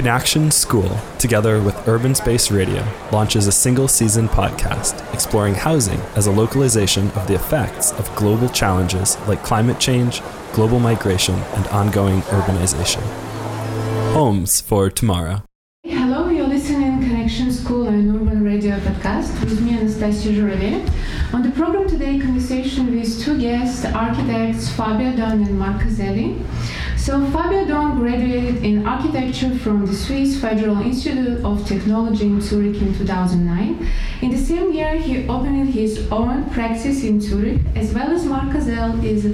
Connection School, together with Urban Space Radio, launches a single season podcast exploring housing as a localization of the effects of global challenges like climate change, global migration, and ongoing urbanization. Homes for Tomorrow. Hello, you're listening Connection School and Urban Radio podcast with me, Anastasia Jurele. On the program today, conversation with two guests, architects Fabio Don and Marco Zelli. So Fabio Don graduated in architecture from the Swiss Federal Institute of Technology in Zurich in 2009. In the same year, he opened his own practice in Zurich, as well as Marco Zell is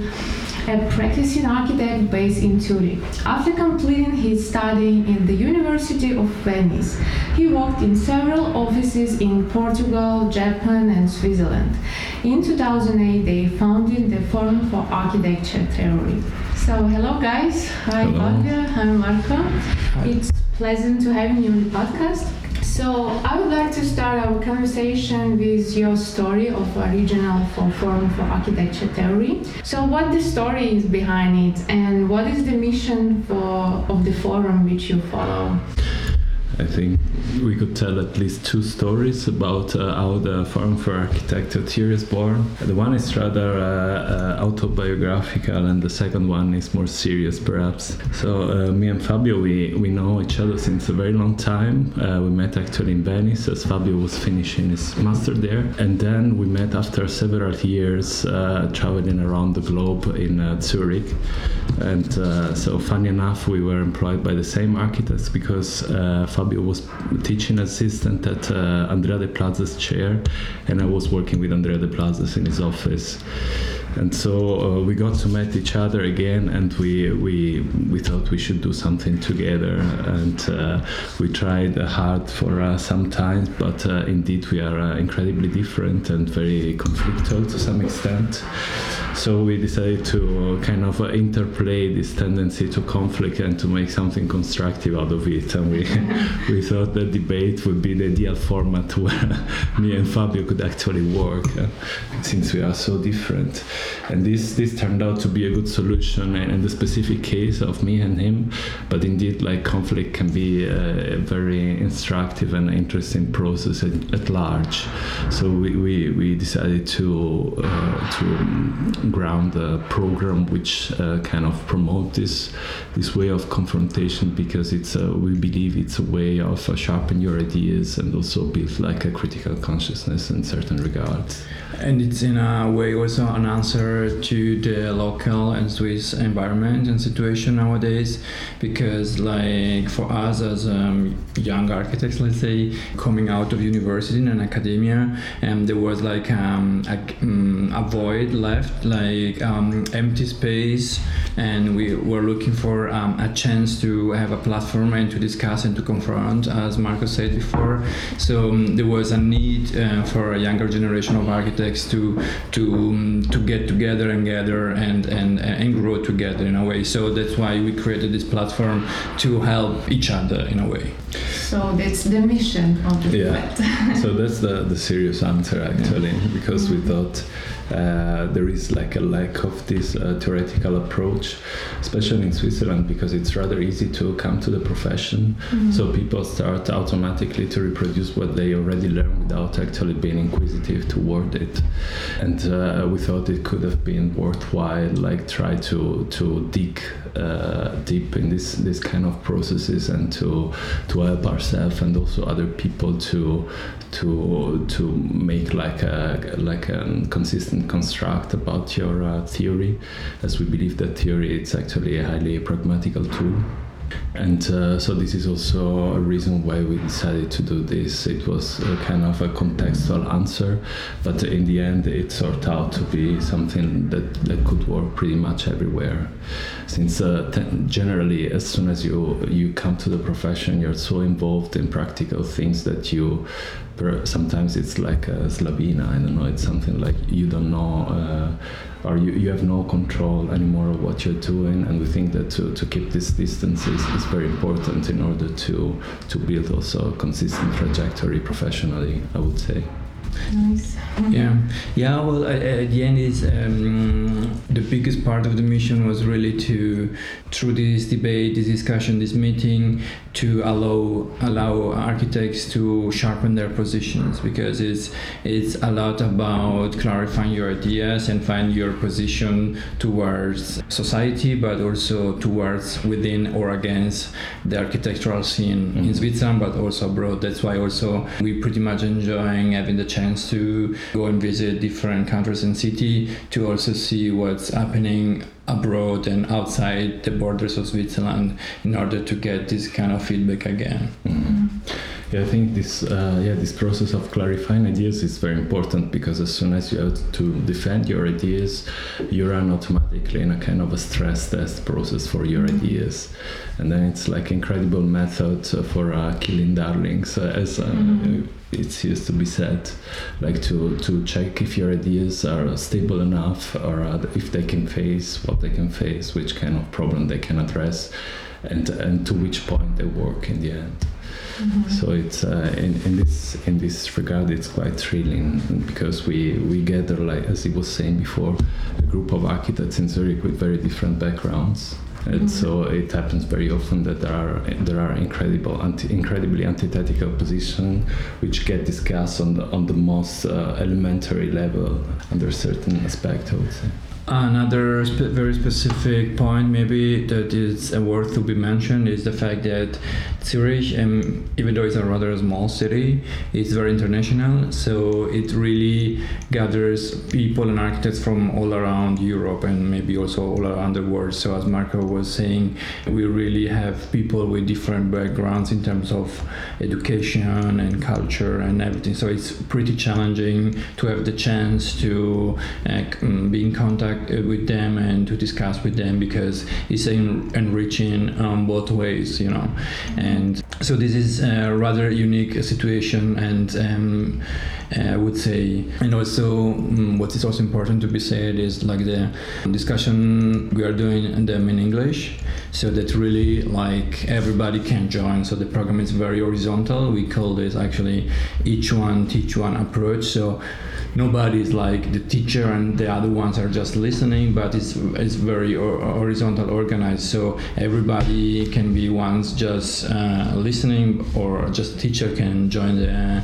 a practicing architect based in Turin. After completing his study in the University of Venice, he worked in several offices in Portugal, Japan, and Switzerland. In 2008, they founded the Forum for Architecture Theory. So, hello guys. Hi, Hello. Fabio. Hi, Marco. It's pleasant to have you on the podcast. So, I would like to start our conversation with your story of original for Forum for Architecture Theory. So, what the story is behind it, and what is the mission for of the forum which you follow? I think we could tell at least two stories about uh, how the Forum for Architecture Theory is born. The one is rather uh, uh, autobiographical, and the second one is more serious, perhaps. So, uh, me and Fabio, we, we know each other since a very long time. Uh, we met actually in Venice as Fabio was finishing his master there, and then we met after several years uh, traveling around the globe in Zurich. And so, funny enough, we were employed by the same architects because uh, Fabio was teaching assistant at uh, Andrea Deplazes chair, and I was working with Andrea Deplazes in his office. And so uh, we got to meet each other again, and we we we thought we should do something together. And uh, we tried uh, hard for uh, some time, but uh, indeed we are uh, incredibly different and very conflictual to some extent. So we decided to kind of uh, interplay this tendency to conflict and to make something constructive out of it. And we we thought that debate would be the ideal format where me and Fabio could actually work, uh, since we are so different. And this this turned out to be a good solution in the specific case of me and him. But indeed, like conflict can be uh, a very instructive and interesting process at, at large. So we, we, we decided to uh, to ground a program which uh, kind of promote this this way of confrontation because it's a, we believe it's a way of uh, sharpen your ideas and also build like a critical consciousness in certain regards. And it's in a way also an answer to the local and Swiss environment and situation nowadays, because like for us as um, young architects, let's say, coming out of university and academia, um, there was like um, a, um, a void left, like um, empty space, and we were looking for um, a chance to have a platform and to discuss and to confront, as Marco said before. So there was a need uh, for a younger generation of architects to to um, to get together and gather and, and and grow together in a way. So that's why we created this platform to help each other in a way. So that's the mission of the Yeah. so that's the, the serious answer actually because we thought uh, there is like a lack of this uh, theoretical approach especially in switzerland because it's rather easy to come to the profession. So people start automatically to reproduce what they already learned without actually being inquisitive toward it. And uh, we thought it could have been worthwhile like try to to dig uh, deep in this this kind of processes and to to help ourselves and also other people to to to make like a like a consistent construct about your uh, theory as we believe that theory it's actually a highly pragmatical tool and uh, so this is also a reason why we decided to do this. It was kind of a contextual answer, but in the end, it turned out to be something that, that could work pretty much everywhere. Since uh, generally, as soon as you you come to the profession, you're so involved in practical things that you sometimes it's like a slavina. I don't know. It's something like you don't know. Uh, or you, you have no control anymore of what you're doing and we think that to, to keep this distance is, is very important in order to to build also a consistent trajectory professionally i would say Nice. Yeah, yeah. Well, at, at the end, is um, the biggest part of the mission was really to, through this debate, this discussion, this meeting, to allow allow architects to sharpen their positions because it's it's a lot about clarifying your ideas and find your position towards society, but also towards within or against the architectural scene mm-hmm. in Switzerland, but also abroad. That's why also we pretty much enjoying having the chance to go and visit different countries and city to also see what's happening abroad and outside the borders of Switzerland in order to get this kind of feedback again. Mm-hmm. Yeah, I think this uh, yeah this process of clarifying ideas is very important because as soon as you have to defend your ideas, you run automatically in a kind of a stress test process for your mm-hmm. ideas, and then it's like incredible method for uh, killing darlings, uh, as uh, mm-hmm. it used to be said, like to to check if your ideas are stable enough or uh, if they can face what they can face, which kind of problem they can address, and and to which point they work in the end. Mm-hmm. So it's uh, in, in this in this regard, it's quite thrilling because we we gather like as he was saying before, a group of architects in Zurich with very different backgrounds. And mm-hmm. so it happens very often that there are there are incredible, anti, incredibly antithetical positions which get discussed on the on the most uh, elementary level under certain aspect. I would say. Another spe- very specific point, maybe that is worth to be mentioned, is the fact that Zurich, um, even though it's a rather small city, it's very international. So it really gathers people and architects from all around Europe and maybe also all around the world. So as Marco was saying, we really have people with different backgrounds in terms of education and culture and everything. So it's pretty challenging to have the chance to uh, be in contact uh, with them and to discuss with them because it's en- enriching um, both ways, you know. And so this is a rather unique situation, and um, I would say, and also um, what is also important to be said is like the discussion we are doing them in English, so that really like everybody can join. So the program is very horizontal. We call this actually each one teach one approach. So nobody's like the teacher and the other ones are just listening but it's it's very horizontal organized. So everybody can be once just uh, listening or just teacher can join the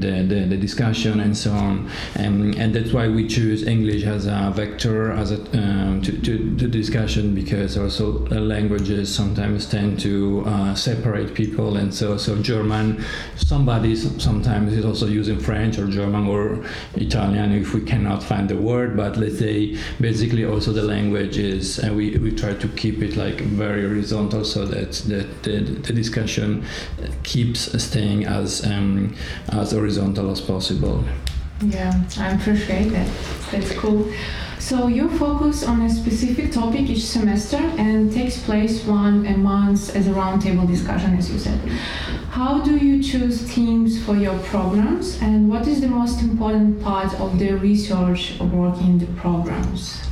the, the, the discussion and so on. And, and that's why we choose English as a vector as a um, to, to, to discussion because also languages sometimes tend to uh, separate people. And so so German somebody sometimes is also using French or German or Italian if we cannot find the word. But let's say basically also the language is and we, we try to keep it like very horizontal so that, that the, the discussion keeps staying as um, as horizontal as possible. Yeah, I appreciate that. That's cool. So you focus on a specific topic each semester and takes place one a month as a roundtable discussion, as you said. How do you choose themes for your programs, and what is the most important part of the research work in the programs?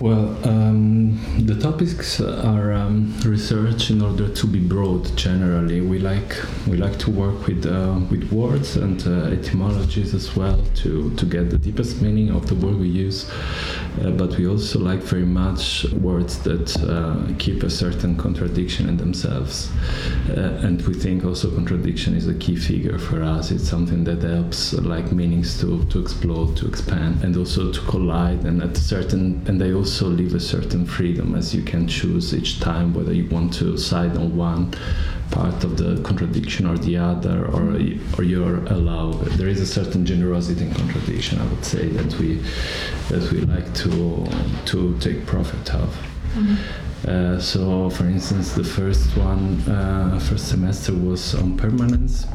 Well, um, the topics are um, research in order to be broad. Generally, we like we like to work with uh, with words and uh, etymologies as well to to get the deepest meaning of the word we use. Uh, but we also like very much words that uh, keep a certain contradiction in themselves, uh, and we think also contradiction is a key figure for us. It's something that helps like meanings to to explode, to expand, and also to collide. And at certain and they also also leave a certain freedom as you can choose each time whether you want to side on one part of the contradiction or the other or or you're allowed. There is a certain generosity in contradiction i would say that we that we like to to take profit of. Mm-hmm. uh, so for instance the first one uh, first semester was on permanence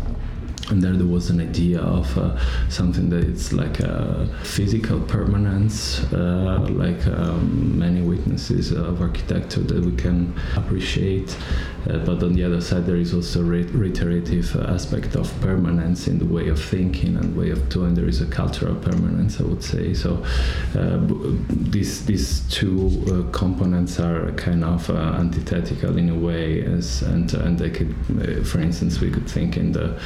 and there there was an idea of uh, something that it's like a physical permanence uh, like um, many witnesses of architecture that we can appreciate. Uh, but on the other side, there is also a reiterative aspect of permanence in the way of thinking and way of doing. There is a cultural permanence, I would say. So uh, these these two uh, components are kind of antithetical in a way, as and and they could, for instance, we could think in the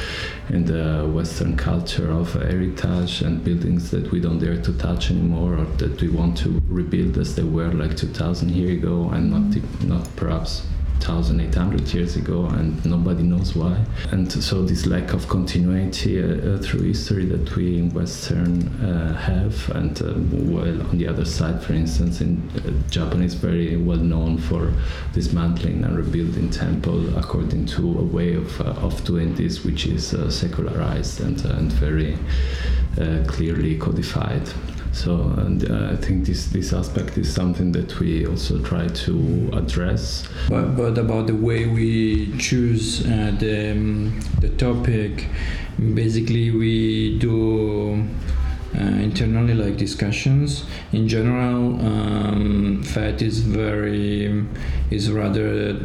in the Western culture of heritage and buildings that we don't dare to touch anymore, or that we want to rebuild as they were like 2,000 years ago, and not not perhaps 1800 years ago and nobody knows why. And so this lack of continuity uh, uh, through history that we in western uh, have and uh, well on the other side for instance in uh, japan is very well known for dismantling and rebuilding temple according to a way of, of doing this which is secularized and, and very clearly codified so, and uh, I think this this aspect is something that we also try to address. But, but about the way we choose uh, the um, the topic, basically we do. Uh, internally like discussions. In general um, FET is very is rather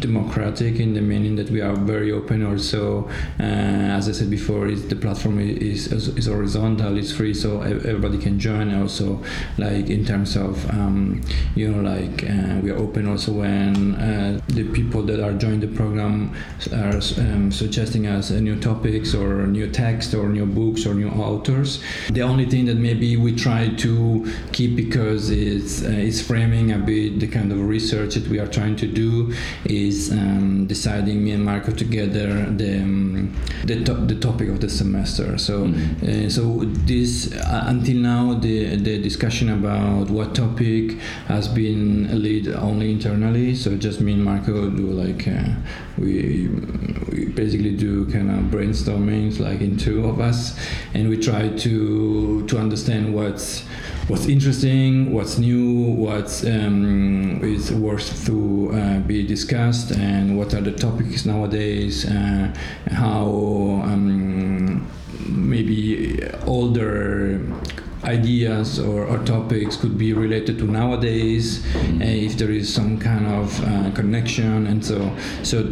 democratic in the meaning that we are very open also. Uh, as i said before the platform is, is, is horizontal it's free so everybody can join also. Like in terms of um, you know like uh, we are open also when uh, the people that are joining the program are um, suggesting us new topics or new text or new books or new authors. The only thing that maybe we try to keep because it's uh, it's framing a bit the kind of research that we are trying to do is um, deciding me and Marco together the um, the, to- the topic of the semester. So mm-hmm. uh, so this uh, until now the the discussion about what topic has been lead only internally. So just me and Marco do like uh, we we basically do kind of brainstormings like in two of us, and we try to to understand what's what's interesting, what's new, what's um, is worth to uh, be discussed, and what are the topics nowadays, uh, how um, maybe older ideas or, or, topics could be related to nowadays mm-hmm. uh, if there is some kind of uh, connection and so so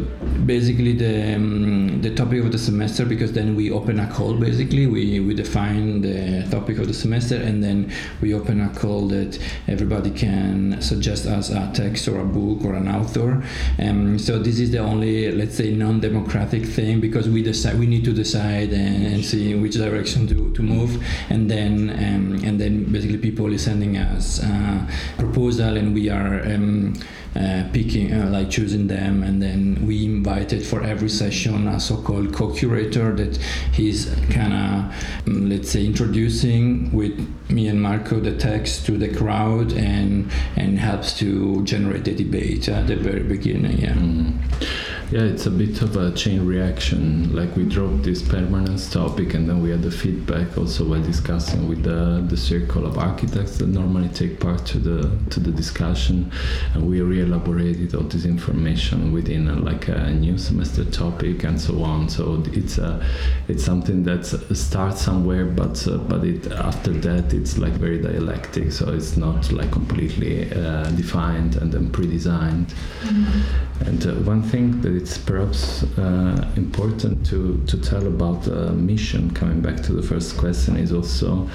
basically the um, the topic of the semester because then we open a call basically. We we define the topic of the semester and then we open a call that everybody can suggest us a text or a book or an author. Um, so this is the only let's say non-democratic thing because we decide we need to decide and, and see which direction to, to move. And then um, um, and then basically people is sending us uh, proposal and we are um, uh, picking uh, like choosing them and then we invited for every session a so-called co-curator that he's kind of um, let's say introducing with me and Marco the text to the crowd and and helps to generate the debate at the very beginning yeah mm-hmm. Yeah, it's a bit of a chain reaction. Like we dropped this permanence topic, and then we had the feedback also while discussing with the, the circle of architects that normally take part to the to the discussion, and we re-elaborated all this information within a, like a new semester topic and so on. So it's a it's something that starts somewhere, but uh, but it after that it's like very dialectic. So it's not like completely uh, defined and then pre-designed. Mm-hmm. And uh, one thing that it's perhaps uh, important to, to tell about the mission, coming back to the first question, is also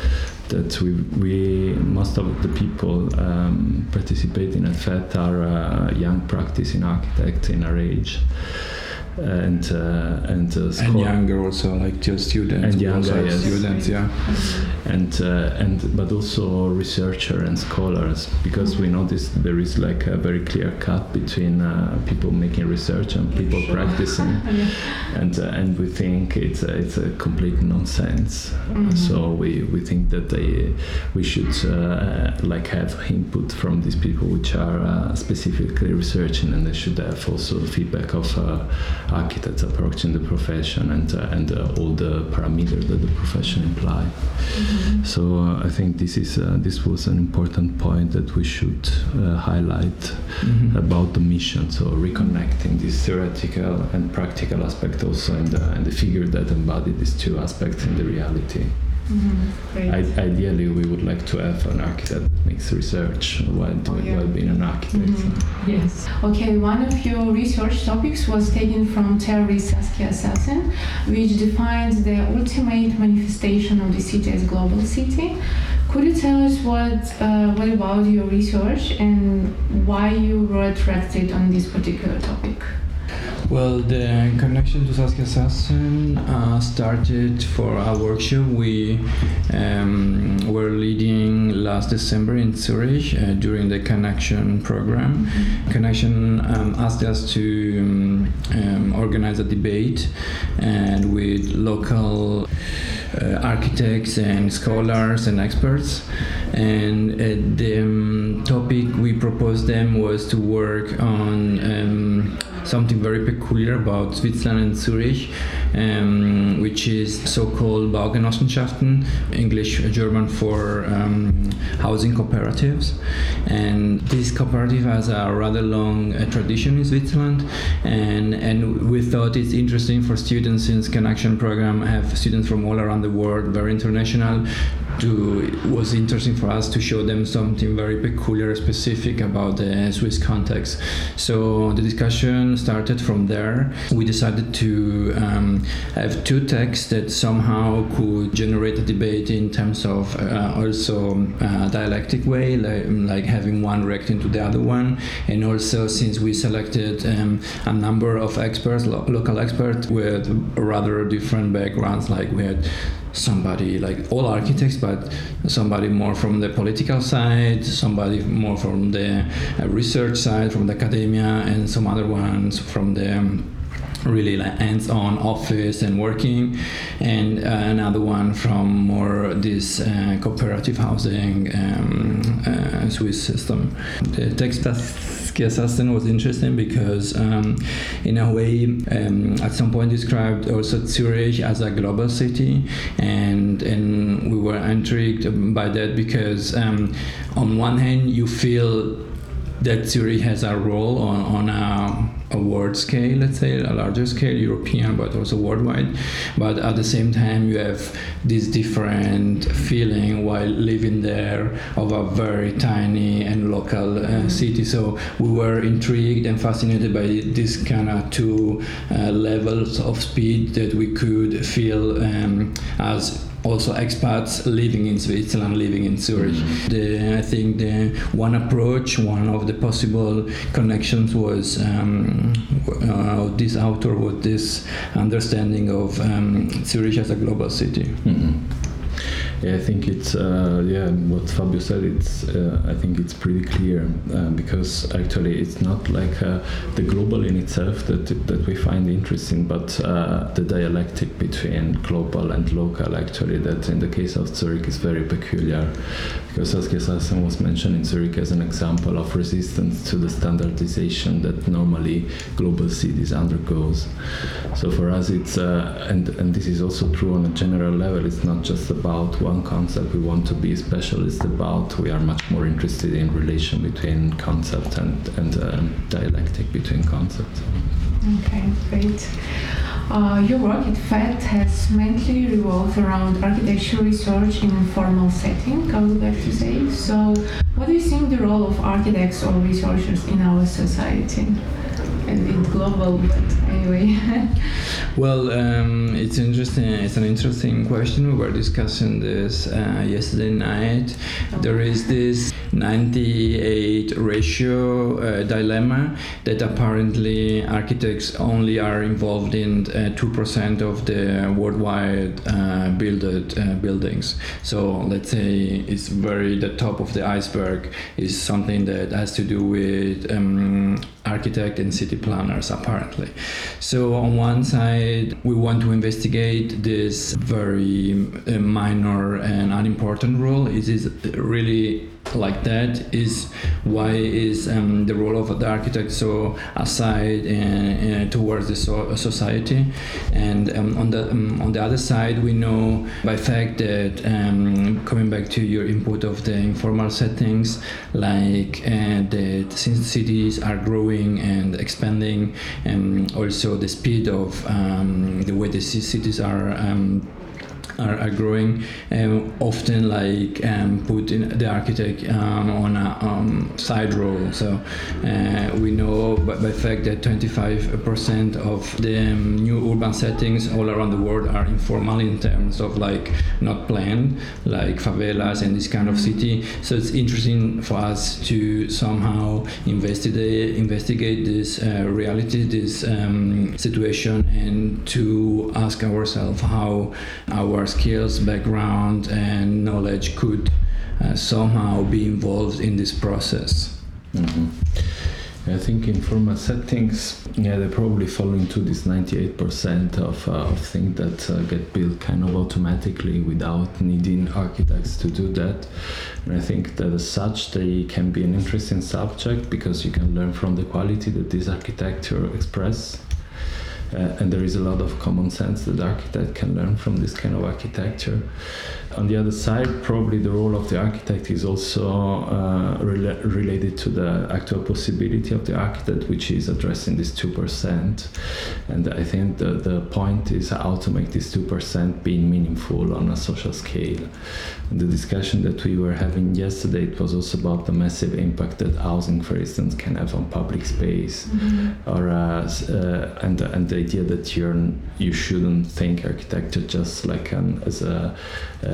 that we, we most of the people um, participating at FET are uh, young practicing architects in our age and uh, and uh, and younger also like just students and younger yes. students yeah and uh, and but also researcher and scholars because we notice there is like a very clear cut between uh, people making research and people sure. practicing and uh, and we think it's a, it's a complete nonsense mm-hmm. so we we think that they we should uh, like have input from these people which are specifically researching and they should have also feedback of architects approaching the profession and uh, and uh, all the parameters that the profession imply. Mm-hmm. So uh, I think this is this was an important point that we should highlight mm-hmm. about the mission. So reconnecting this theoretical and practical aspect also and the, and the figure that embody these two aspects in the reality. Mm-hmm. I, ideally, we would like to have an architect that makes research while, Oh, yeah. while being an architect. Mhm. Yes. Okay, one of your research topics was taken from terrorist Saskia Sassen, which defines the ultimate manifestation of the city as global city. Could you tell us what uh, what about your research and why you were attracted on this particular topic? Well, the connection to Saskia Sassen uh, started for a workshop we um, were leading last December in Zurich uh, during the Connection program. Connection um, asked us to um, um, organize a debate and with local uh, architects and scholars and experts. And uh, the um, topic we proposed them was to work on um, something very peculiar about Switzerland and Zurich, um, which is so-called Baugenossenschaften, English German for um, housing cooperatives. And this cooperative has a rather long uh, tradition in Switzerland, and and we thought it's interesting for students since Connection program have students from all around the world, very international. To, it was interesting for us to show them something very peculiar, specific about the Swiss context. So the discussion started from there. We decided to um, have two texts that somehow could generate a debate in terms of uh, also uh, dialectic way, like, like having one reacting to the other one, and also since we selected um, a number of experts, lo- local experts with rather different backgrounds, like we had somebody like all architects, but somebody more from the political side, somebody more from the uh, research side, from the academia, and some other ones from the um, really like hands-on office and working. And uh, another one from more this uh, cooperative housing um, uh, Swiss system. The text assistant was interesting because um, in a way um, at some point described also Zurich as a global city. And and we were intrigued by that because um, on one hand you feel that Zurich has a role on, on a, a world scale, let's say, a larger scale, European, but also worldwide. But at the same time, you have this different feeling while living there of a very tiny and local uh, city. So we were intrigued and fascinated by this kind of two uh, levels of speed that we could feel um, as also expats living in Switzerland, living in Zurich. The, I think the one approach, one of the possible connections was um, uh, this author with this understanding of um, Zurich as a global city. Mhm. Yeah, I think it's uh, yeah what Fabio said. It's uh, I think it's pretty clear uh, because actually it's not like uh, the global in itself that that we find interesting, but uh, the dialectic between global and local. Actually, that in the case of Zurich is very peculiar because Saskia Sassen was mentioning Zurich as an example of resistance to the standardization that normally global cities undergoes. So for us, it's uh, and and this is also true on a general level. It's not just about one concept we want to be specialist about. We are much more interested in relation between concept and and um, dialectic between concepts. Okay, great. Uh, your work at FET has mainly revolved around architecture research in a formal setting, I would like to say. So, what do you think the role of architects or researchers in our society? And it's global, but anyway. Well, um, it's interesting. It's an interesting question. We were discussing this uh, yesterday night. There is this 98 ratio uh, dilemma that apparently architects only are involved in uh, 2% of the worldwide uh, builded uh, buildings. So let's say it's very the top of the iceberg is something that has to do with um, architect and city planners apparently. So on one side, we want to investigate this very uh, minor and unimportant role. Is it really like that? Is why is um, the role of the architect so aside uh, uh, towards the so- society? And um, on the um, on the other side, we know by fact that um, coming back to your input of the informal settings, like uh, that since cities are growing and expanding, and also the speed of um, the way the ci- cities are um, are, are growing and often like um, put in the architect um, on a um, side role. So uh, we know by, by fact that 25% of the um, new urban settings all around the world are informal in terms of like not planned, like favelas and this kind of city. So it's interesting for us to somehow investigate investigate this uh, reality, this um, situation, and to ask ourselves how our skills, background, and knowledge could uh, somehow be involved in this process. Mm-hmm. I think in formal settings, yeah, they probably fall into this 98% of, uh, of things that uh, get built kind of automatically without needing architects to do that. And I think that as such, they can be an interesting subject because you can learn from the quality that this architecture express. Uh, and there is a lot of common sense that architect can learn from this kind of architecture. On the other side, probably the role of the architect is also uh, rela- related to the actual possibility of the architect, which is addressing this 2%. And I think the, the point is how to make this 2% being meaningful on a social scale. And the discussion that we were having yesterday it was also about the massive impact that housing, for instance, can have on public space, mm-hmm. or uh, uh, and and the idea that you're you shouldn't think architecture just like an as a uh,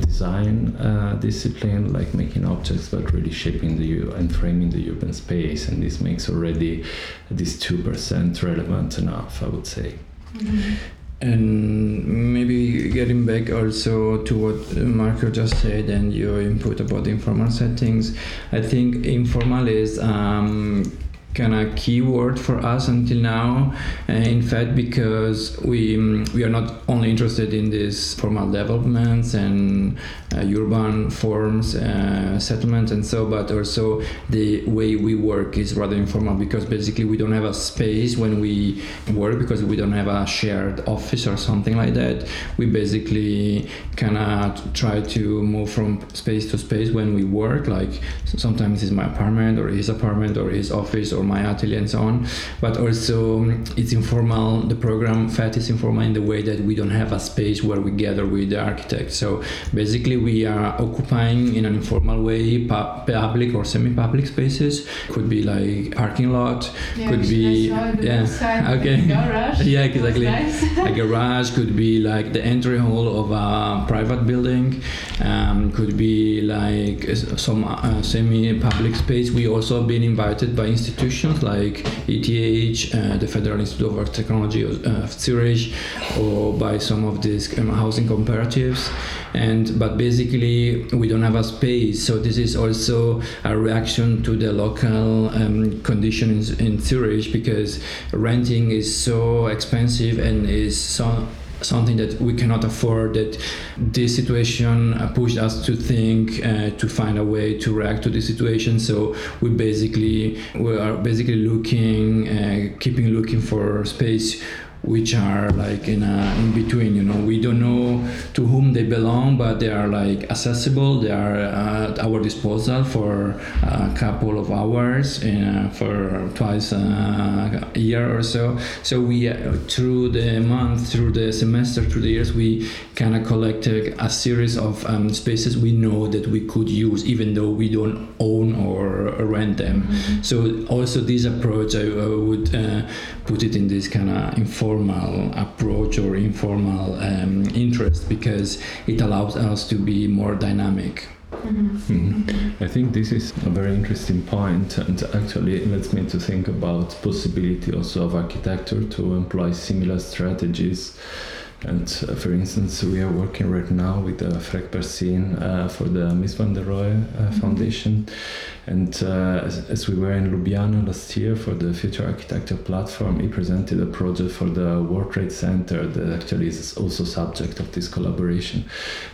design uh, discipline, like making objects, but really shaping the and framing the urban space. And this makes already this two percent relevant enough, I would say. Mm-hmm. And maybe getting back also to what Marco just said and your input about informal settings, I think informal is um, kind of keyword for us until now. In fact, because we um, we are not only interested in these formal developments and uh, urban forms, uh, settlements, and so, but also the way we work is rather informal because basically we don't have a space when we work because we don't have a shared office or something like that. We basically kind of try to move from space to space when we work. Like sometimes it's my apartment or his apartment or his office or my atelier and so on. But also um, it's informal. The program FET is informal in the way that we don't have a space where we gather with the architect. So basically we are occupying in an informal way public or semi-public spaces. Could be like parking lot. Yeah, could be yeah. Okay. Garage. yeah, exactly. Nice. a garage could be like the entry hall of a private building. Um, could be like some uh, semi-public space. We also have been invited by institutions like ETH, uh, the Federal Institute of Technology of uh, Zurich, or by some of these um, housing cooperatives. And but basically we don't have a space, so this is also a reaction to the local um, conditions in Zurich because renting is so expensive and is so something that we cannot afford that this situation pushed us to think uh, to find a way to react to the situation. So we basically we are basically looking uh, keeping looking for space which are like in a, in between you know. We don't know to whom they belong but they are like accessible. They are at our disposal for a couple of hours uh, for twice a year or so. So we uh, through the month through the semester through the years we kind of collected a series of um, spaces we know that we could use even though we don't own or rent them. Mm-hmm. so also this approach i, I would uh, put it in this kind of informal approach or informal um, interest because it allows us to be more dynamic. Mm-hmm. Mm-hmm. I think this is a very interesting point, and actually it lets me to think about possibility also of architecture to employ similar strategies and uh, for instance, we are working right now with uh, Freek Persyn uh, for the Mies van der Rohe uh, mm-hmm. Foundation. And uh, as, as, we were in Ljubljana last year for the Future Architecture Platform, he presented a project for the World Trade Center that actually is also subject of this collaboration.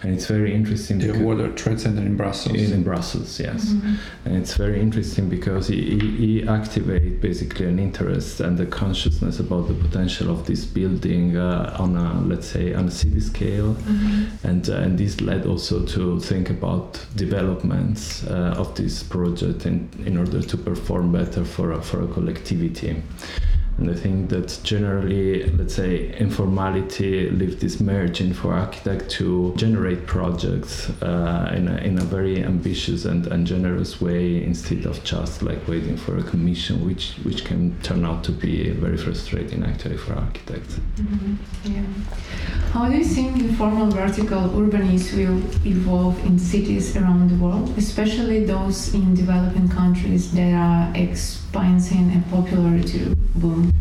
And it's very interesting. The World Trade Center in Brussels. In, in Brussels, yes. Mm-hmm. And it's very interesting because he, he, he activated basically an interest and a consciousness about the potential of this building uh, on a, let's say, on a city scale. Mm-hmm. And, uh, and this led also to think about developments uh, of this project in, in order to perform better for a, for a collectivity. And I think that generally, let's say, informality leaves this margin for architect to generate projects uh, in, a, in a very ambitious and, and generous way instead of just like waiting for a commission, which, which can turn out to be very frustrating actually for architects. Mhm, Yeah. How do you think informal vertical urbanism will evolve in cities around the world, especially those in developing countries that are experiencing a popularity boom?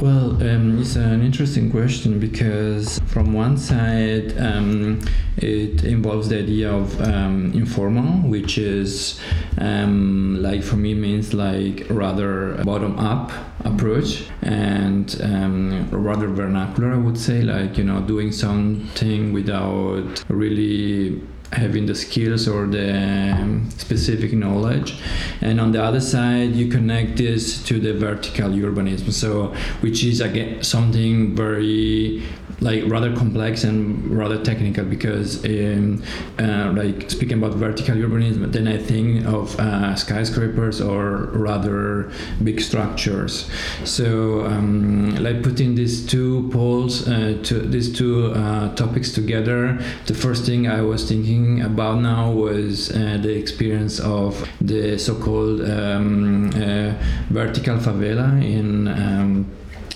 Well, um, it's an interesting question because, from one side, um, it involves the idea of um, informal, which is um, like for me means like rather bottom up approach and um, rather vernacular, I would say, like you know, doing something without really having the skills or the um, specific knowledge. And on the other side you connect this to the vertical urbanism. So which is again something very like rather complex and rather technical because um, uh, like speaking about vertical urbanism then i think of uh, skyscrapers or rather big structures. So um, like putting these two poles uh, to these two uh, topics together the first thing i was thinking about now was uh, the experience of the so-called um, uh, vertical favela in um,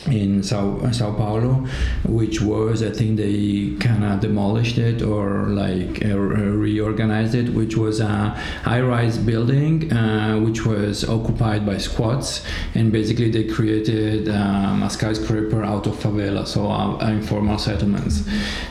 in Sao, Sao Paulo, which was I think they kind of demolished it or like uh, reorganized it, which was a high-rise building uh, which was occupied by squats, and basically they created um, a skyscraper out of favela, so uh, informal settlements.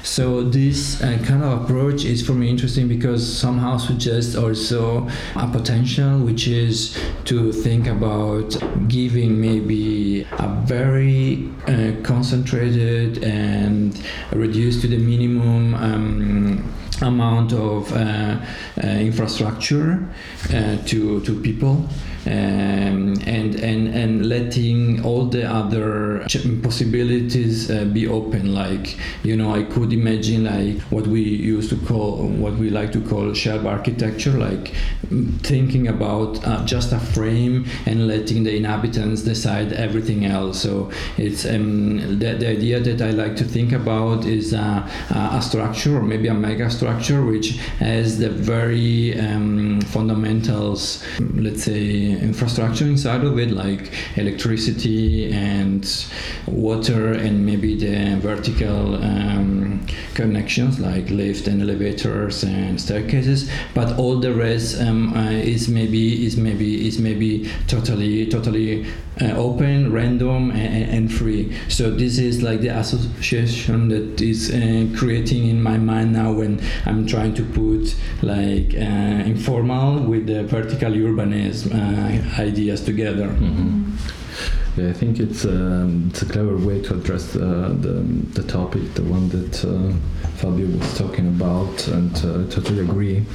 So this uh, kind of approach is for me interesting because somehow suggests also a potential, which is to think about giving maybe a very uh, concentrated and reduced to the minimum um, amount of uh, uh, infrastructure uh, to to people and and and letting all the other possibilities uh, be open. Like you know I could imagine like what we used to call what we like to call shelf architecture like thinking about uh, just a frame and letting the inhabitants decide everything else. So it's um, the, the idea that I like to think about is a, a structure or maybe a mega structure which has the very um, fundamentals let's say infrastructure inside of it, like electricity and water, and maybe the vertical um, connections, like lift and elevators and staircases. But all the rest um, uh, is maybe is maybe is maybe totally totally uh, open, random, and, and, free. So this is like the association that is uh, creating in my mind now when I'm trying to put like uh, informal with the vertical urbanism uh, ideas together. Mm-hmm. Yeah, I think it's, um, it's a clever way to address the, the, the topic, the one that uh, Fabio was talking about, and uh, I totally agree.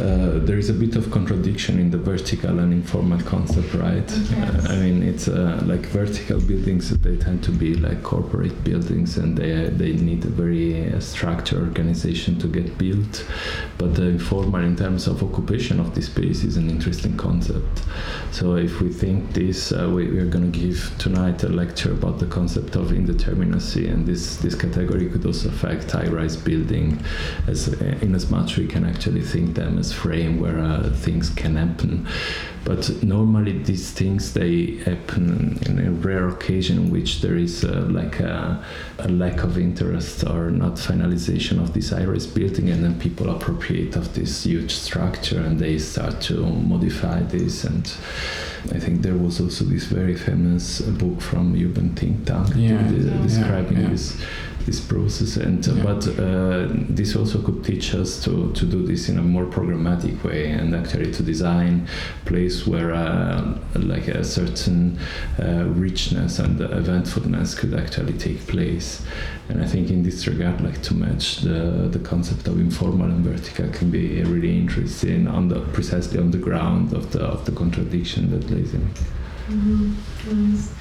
Uh, there is a bit of contradiction in the vertical and informal concept, right? Yes. Uh, I mean, it's uh, like vertical buildings, they tend to be like corporate buildings and they, they need a very uh, structured organization to get built. But the informal, in terms of occupation of the space, is an interesting concept. So if we think this, we, we are going to give tonight a lecture about the concept of indeterminacy, and this, this category could also affect high building, as in as much we can actually think them as frame where uh, things can happen. But normally these things they happen in a rare occasion in which there is uh, like a, a, lack of interest or not finalization of this high-rise building, and then people appropriate of this huge structure and they start to modify this and. I think there was also this very famous book from Urban Think Tank yeah, describing yeah, yeah. this this process and yeah. but uh, this also could teach us to, to do this in a more programmatic way and actually to design place where uh, like a certain uh, richness and eventfulness could actually take place and I think in this regard like to match the, the concept of informal and vertical can be really interesting on the precisely on the ground of the of the contradiction that lays in it. Mhm, Nice.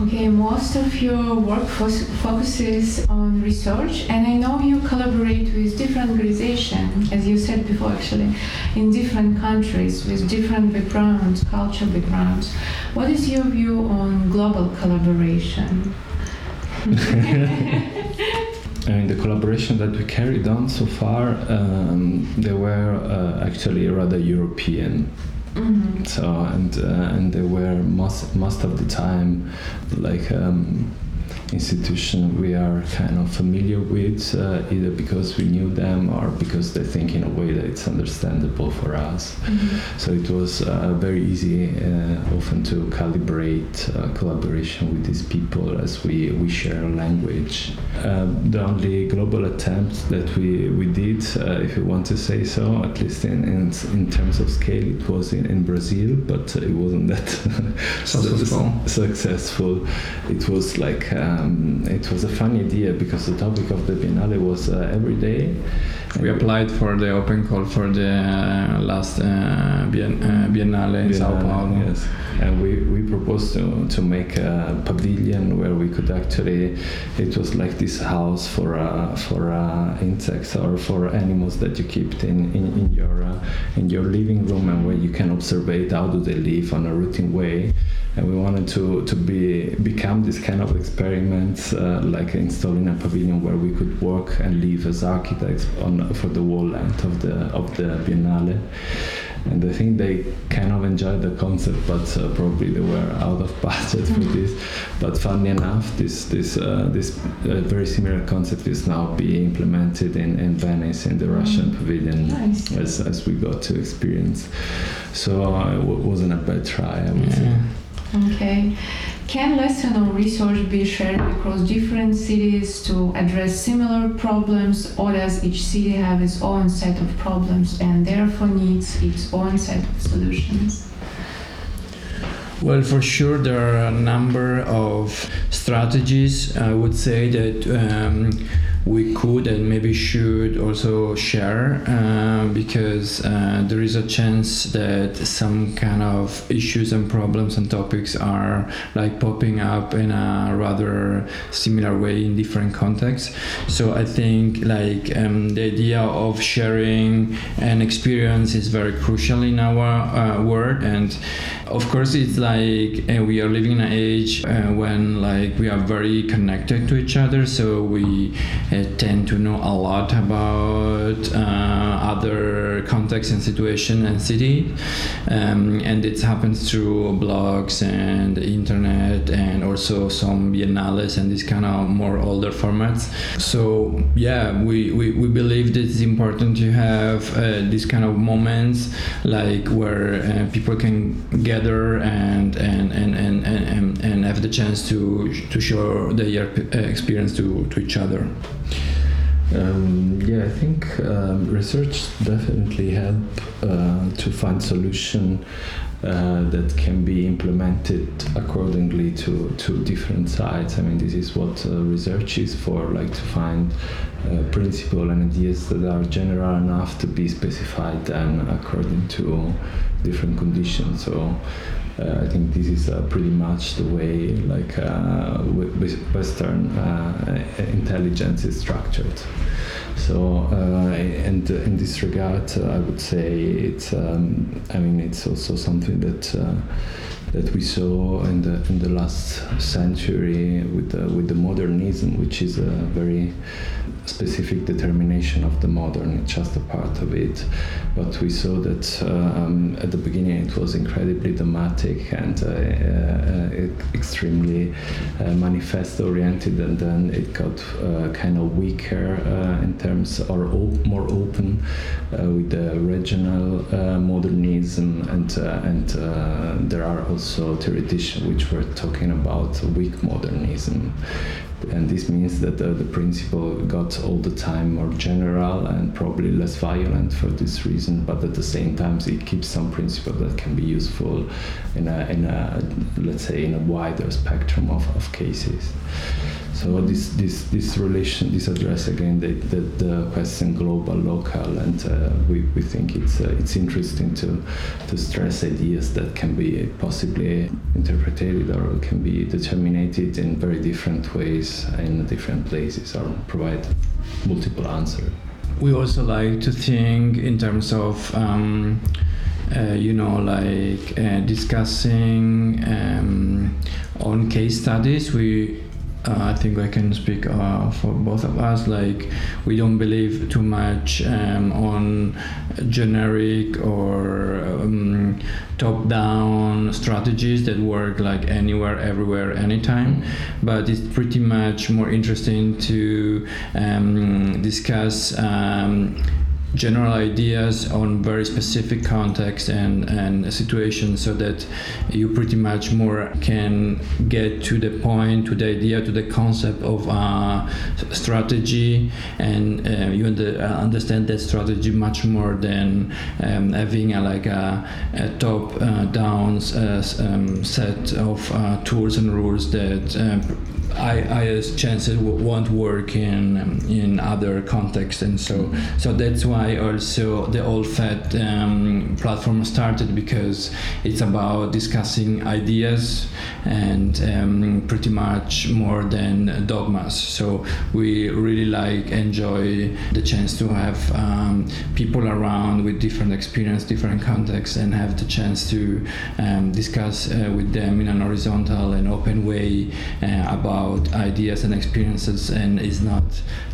Okay, most of your work focuses on research, and I know you collaborate with different organizations, as you said before, actually, in different countries with different backgrounds, cultural backgrounds. What is your view on global collaboration? I mean, the collaboration that we carried on so far, um, they were uh, actually rather European. Mhm. So and uh, and they were most most of the time like um, institution we are kind of familiar with, uh, either because we knew them or because they think in a way that it's understandable for us. Mhm. So it was uh, very easy, uh, often to calibrate uh, collaboration with these people as we, we share a language. Um, the only global attempt that we, we did, uh, if you want to say so, at least in, in, in terms of scale, it was in, in Brazil, but it wasn't that Successful. successful. It was like um, it was a fun idea because the topic of the Biennale was uh, every day. We applied for the open call for the uh, last uh, Bien- uh, Biennale in Sao Paulo. Yes, and we, we proposed to, to make a pavilion where we could actually, it was like this house for uh, for uh, insects or for animals that you keep in, in, in your uh, in your living room and where you can observe how do they live on a routine way. And we wanted to, to be become this kind of experiments, uh, like installing a pavilion where we could work and live as architects on for the whole length of the of the Biennale and I think they kind of enjoyed the concept, but uh, probably they were out of budget for this. But funny enough, this this uh, this uh, very similar concept is now being implemented in, in Venice in the Russian pavilion, Nice. as, as we got to experience. So uh, it w- wasn't a bad try, I would say. Okay. Can lesson or research be shared across different cities to address similar problems, or does each city have its own set of problems and therefore needs its own set of solutions? Well, for sure, there are a number of strategies. I would say that um, we could and maybe should also share uh, because uh, there is a chance that some kind of issues and problems and topics are like popping up in a rather similar way in different contexts. So I think like um, the idea of sharing an experience is very crucial in our uh, world and of course it's like uh, we are living in an age uh, when like we are very connected to each other so we tend to know a lot about uh, other contexts and situation and city um, and it happens through blogs and internet and also some biennales and this kind of more older formats. So yeah we, we, we believe that it's important to have uh, these kind of moments like where uh, people can gather and and, and, and, and and have the chance to to show their uh, experience to, to each other Um, yeah, I think um, research definitely help uh, to find solution uh, that can be implemented accordingly to, to different sites. I mean, this is what uh, research is for, like to find uh, principle and ideas that are general enough to be specified and according to different conditions. So. Uh, I think this is uh, pretty much the way like uh, Western intelligence is structured. So, and in this regard, I would say it's. Um, I mean, it's also something that that we saw in the in the last century with the, with the modernism, which is a very specific determination of the modern. It's just a part of it, but we saw that um, at the beginning it was incredibly dramatic and uh, uh, extremely uh, manifest oriented, and then it got uh, kind of weaker uh, in terms or op- more open uh, with the regional modernism, and and there are also theoreticians which were talking about weak modernism. And this means that uh, the principle got all the time more general and probably less violent for this reason but at the same time it keeps some principle that can be useful in a, in a let's say in a wider spectrum of, of cases So this this this relation, this address again the, the, the question global, local, and uh, we, we think it's uh, it's interesting to to stress ideas that can be possibly interpreted or can be determined in very different ways in different places or provide multiple answers. We also like to think in terms of. Um, uh, you know, like uh, discussing um, on case studies. We uh, I think I can speak uh, for both of us. Like, we don't believe too much um, on generic or um, top-down strategies that work like anywhere, everywhere, anytime. But it's pretty much more interesting to um, discuss um, general ideas on very specific context and, and situations so that you pretty much more can get to the point to the idea to the concept of uh, strategy and uh, you uh, understand that strategy much more than um, having a, like a, a top uh, down uh, um, set of uh, tools and rules that I, I as chances won't work in in other contexts and so so that's why also the old fat um, platform started because it's about discussing ideas and um, pretty much more than dogmas. So we really like enjoy the chance to have um, people around with different experience different contexts and have the chance to um, discuss uh, with them in an horizontal and open way uh, about about ideas and experiences and is not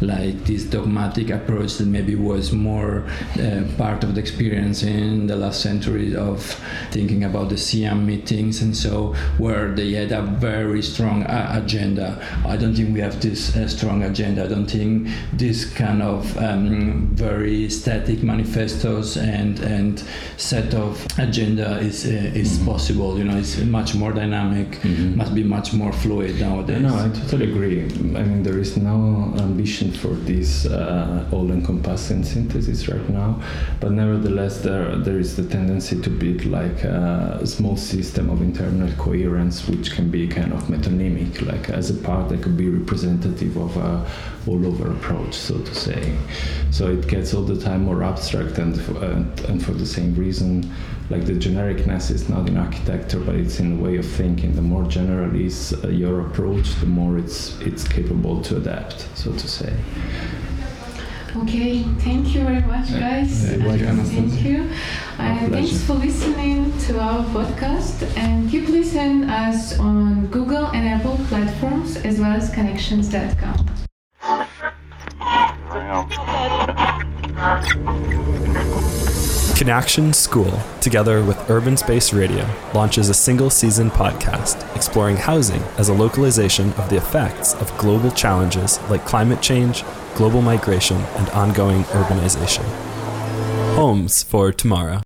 like this dogmatic approach that maybe was more uh, part of the experience in the last century of thinking about the CIAM meetings and so where they had a very strong uh, agenda. I don't think we have this uh, strong agenda. I don't think this kind of um, very static manifestos and and set of agenda is uh, is mm-hmm. possible. You know, it's much more dynamic, mm-hmm. must be much more fluid nowadays. No, I totally agree. I mean, there is no ambition for this uh, all-encompassing synthesis right now, but nevertheless, there there is the tendency to build like a small system of internal coherence, which can be kind of metonymic, like as a part that could be representative of a all-over approach, so to say. So it gets all the time more abstract, and and, and for the same reason like the genericness is not in architecture but it's in the way of thinking. The more general is uh, your approach the more it's it's capable to adapt so to say. Okay thank you very much guys. Yeah, thank you. And thanks for listening to our podcast. And keep listening us on google and apple platforms as well as connections.com Connection School, together with Urban Space Radio, launches a single season podcast exploring housing as a localization of the effects of global challenges like climate change, global migration, and ongoing urbanization. Homes for tomorrow.